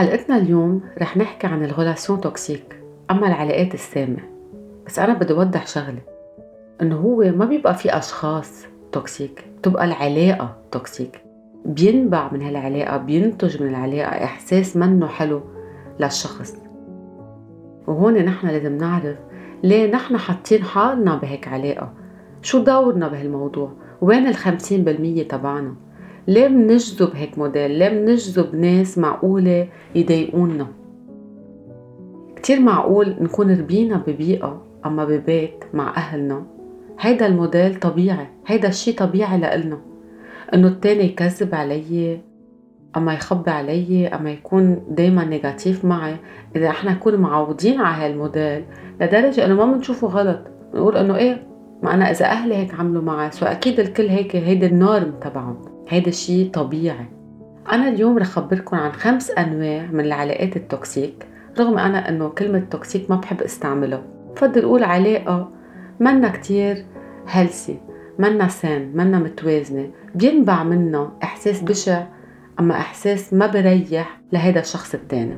بحلقتنا اليوم رح نحكي عن ال relations toxiques أما العلاقات السامة. بس أنا بدي أوضح شغلة. إنه هو ما بيبقى في أشخاص toxiques بتبقى العلاقة toxique بينبع من هالعلاقة بينتج من العلاقة إحساس منه حلو للشخص. وهون نحن لازم نعرف ليه نحن حاطين حالنا بهيك علاقة؟ شو دورنا بهالموضوع؟ وين الخمسين بالمية تبعنا؟ ليه منجذب هيك موديل ليه منجذب ناس معقولة يضايقونا. كتير معقول نكون ربينا ببيئة أما ببيت مع أهلنا. هيدا الموديل طبيعي هيدا الشي طبيعي لإلنا. إنه التاني يكذب علي أما يخبي علي أما يكون دايما négatif معي. إذا إحنا نكون معودين على هالموديل لدرجة إنه ما بنشوفه غلط. بنقول إنه إيه ما أنا إذا أهلي هيك عملوا معي so أكيد الكل هيك هيدا ال norme تبعهم. هيدا الشيء طبيعي. أنا اليوم رح أخبركم عن خمس أنواع من العلاقات ال toxiques رغم أنا إنه كلمة toxique ما بحب استعملها بفضل أقول علاقة منا كتير healthy منا saine منا متوازنة بينبع منها إحساس بشع أما إحساس ما بريح لهيدا الشخص التاني.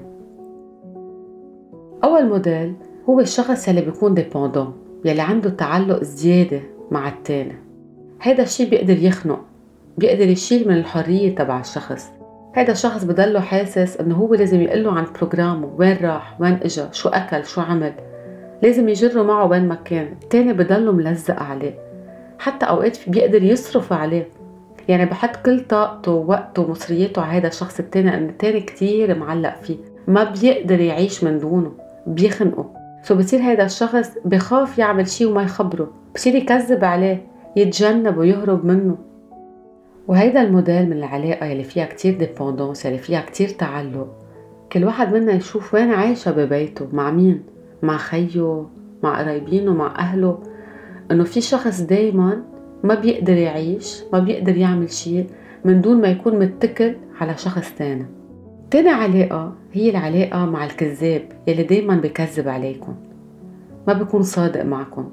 أول موديل هو الشخص يلي بيكون dépendant يلي عنده تعلق زيادة مع التاني. هيدا الشي بيقدر يخنق بيقدر يشيل من الحرية تبع الشخص. هيدا الشخص بضله حاسس إنه هو لازم يقله عن بروجرامه وين راح وين إجا شو أكل شو عمل. لازم يجره معه وين ما كان. التاني بضله ملزق عليه. حتى أوقات بيقدر يصرف عليه. يعني بحط كل طاقته ووقته ومصرياته على هذا الشخص التاني لأن التاني كتير معلق فيه. ما بيقدر يعيش من دونه بيخنقه. so بصير هذا الشخص بخاف يعمل شيء وما يخبره. بصير يكذب عليه يتجنب ويهرب منه. وهيدا الموديل من العلاقة يلي فيها كتير dépendance يلي فيها كتير تعلق. كل واحد منا يشوف وين عايشة ببيته مع مين؟ مع خيه مع قرايبينه مع أهله. إنه في شخص دايما ما بيقدر يعيش ما بيقدر يعمل شيء من دون ما يكون متكل على شخص تاني. تاني علاقة هي العلاقة مع الكذاب يلي دايما بكذب عليكم. ما بيكون صادق معكم.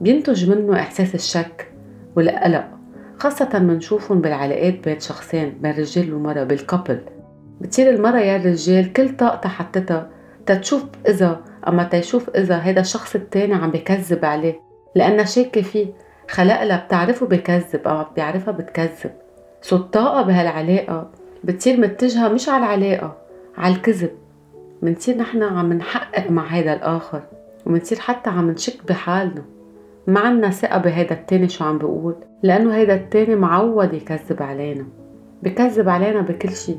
بينتج منه إحساس الشك والقلق. خاصة منشوفهم بالعلاقات بين شخصين بين رجال ومرأة بالكابل بتصير المرأة يا الرجال كل طاقتها حطتها تتشوف إذا أما تيشوف إذا هذا الشخص التاني عم بكذب عليه لأنها شاكة فيه. خلق لها بتعرفه بكذب أو بيعرفها بتكذب. سو الطاقة بهالعلاقة بتصير متجهة مش على العلاقة على الكذب. منصير نحن عم نحقق مع هذا الآخر ومنصير حتى عم نشك بحالنا. ما عنا ثقة بهيدا التاني شو عم بقول؟ لأنه هيدا التاني معود يكذب علينا. بكذب علينا بكل شي.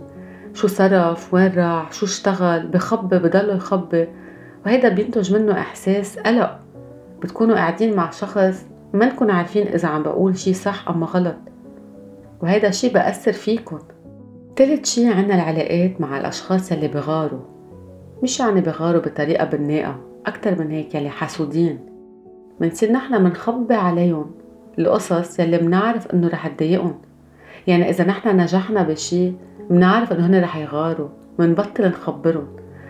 شو صرف؟ وين راح؟ شو اشتغل؟ بخبي بضله يخبي. وهيدا بينتج منه إحساس قلق. بتكونوا قاعدين مع شخص ما نكون عارفين إذا عم بقول شي صح أما غلط. وهيدا الشي بأثر فيكن تالت شي عنا العلاقات مع الأشخاص يلي بغاروا. مش يعني بغاروا بطريقة بناءة أكتر من هيك يلي حسودين منصير نحن منخبي عليهم. القصص يلي منعرف إنه رح تضايقهم. يعني إذا نحن نجحنا بشي منعرف إنه هن رح يغاروا. منبطل نخبرهم.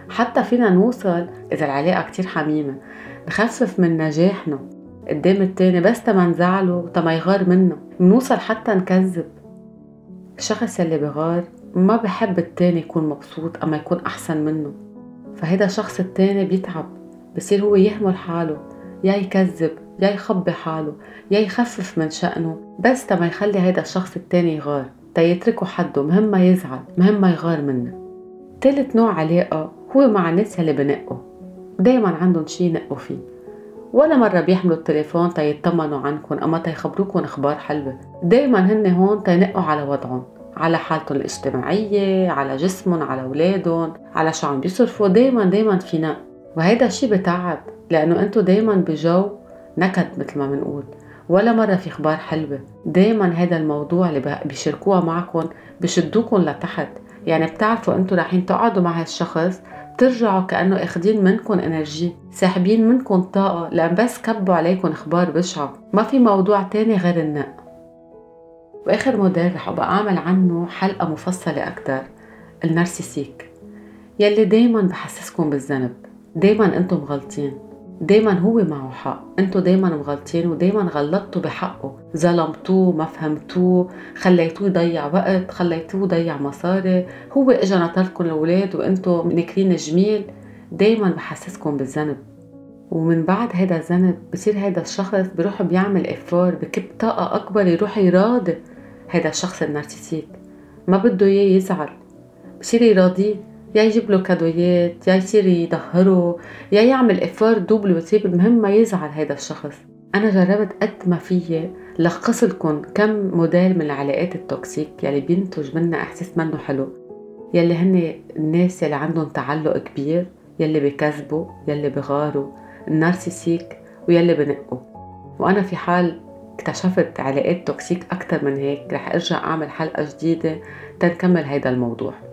حتى فينا نوصل إذا العلاقة كتير حميمة. نخفف من نجاحنا. قدام التاني بس تما نزعله وتما يغار منه. منوصل حتى نكذب. الشخص يلي بغار ما بحب التاني يكون مبسوط أما يكون أحسن منه. فهيدا الشخص التاني بيتعب. بصير هو يهمل حاله. يا يكذب يا يخبي حاله يا يخفف من شأنه. بس تما يخلي هيدا الشخص التاني يغار. تا يتركه حده مهم ما يزعل مهم ما يغار منه. تالت نوع علاقة هو مع الناس اللي بنقوا. دايما عندهم شي ينقوا فيه. ولا مرة بيحملوا التليفون تيطمنوا عنكم أما تيخبروكم أخبار حلوة. دايما هن هون تينقوا على وضعهم على حالتهم الاجتماعية على جسمهم على أولادهم على شو عم بيصرفوا. دايما دايما في نق وهيدا الشي بتعب لأنه أنتو دايما بجو نكد مثل ما بنقول ولا مرة في أخبار حلوة. دايما هذا الموضوع اللي بيشاركوها معكم بشدوكم لتحت. يعني بتعرفوا أنتو رايحين تقعدوا مع هالشخص بترجعوا كأنه أخدين منكم إنرجي ساحبين منكم طاقة لأن بس كبوا عليكم إخبار بشعة. ما في موضوع تاني غير النق وآخر موديل رح أبقى أعمل عنه حلقة مفصلة أكتر النارسيسيك يلي دايما بحسسكم بالذنب. دايما أنتم غلطين. دايما هو معه حق. انتو دايما مغلطين ودايما غلطتوا بحقه. ظلمتوه ما فهمتوه خليتوه يضيع وقت خليتوه يضيع مصاري. هو اجى نطركم الأولاد وانتو ناكلين جميل دايما بحسسكم بالذنب. ومن بعد هذا الذنب بصير هذا الشخص بيروح بيعمل افار بكب طاقة أكبر يروح يراضي هذا الشخص النارسيسيك ما بده إياه يزعل. بصير يراضيه. يا يجيب له كادويات يا يصير يظهره يا يعمل effort double و triple المهم ما يزعل هذا الشخص. أنا جربت قد ما فيي لخص لكم كم موديل من العلاقات ال toxiques يلي بينتج منها إحساس منه حلو. يلي هن الناس يلي عندهم تعلق كبير يلي بكذبوا يلي بغاروا ال narcissiques ويلي بنقوا. وأنا في حال اكتشفت علاقات toxiques أكثر من هيك رح أرجع أعمل حلقة جديدة تنكمل هيدا الموضوع.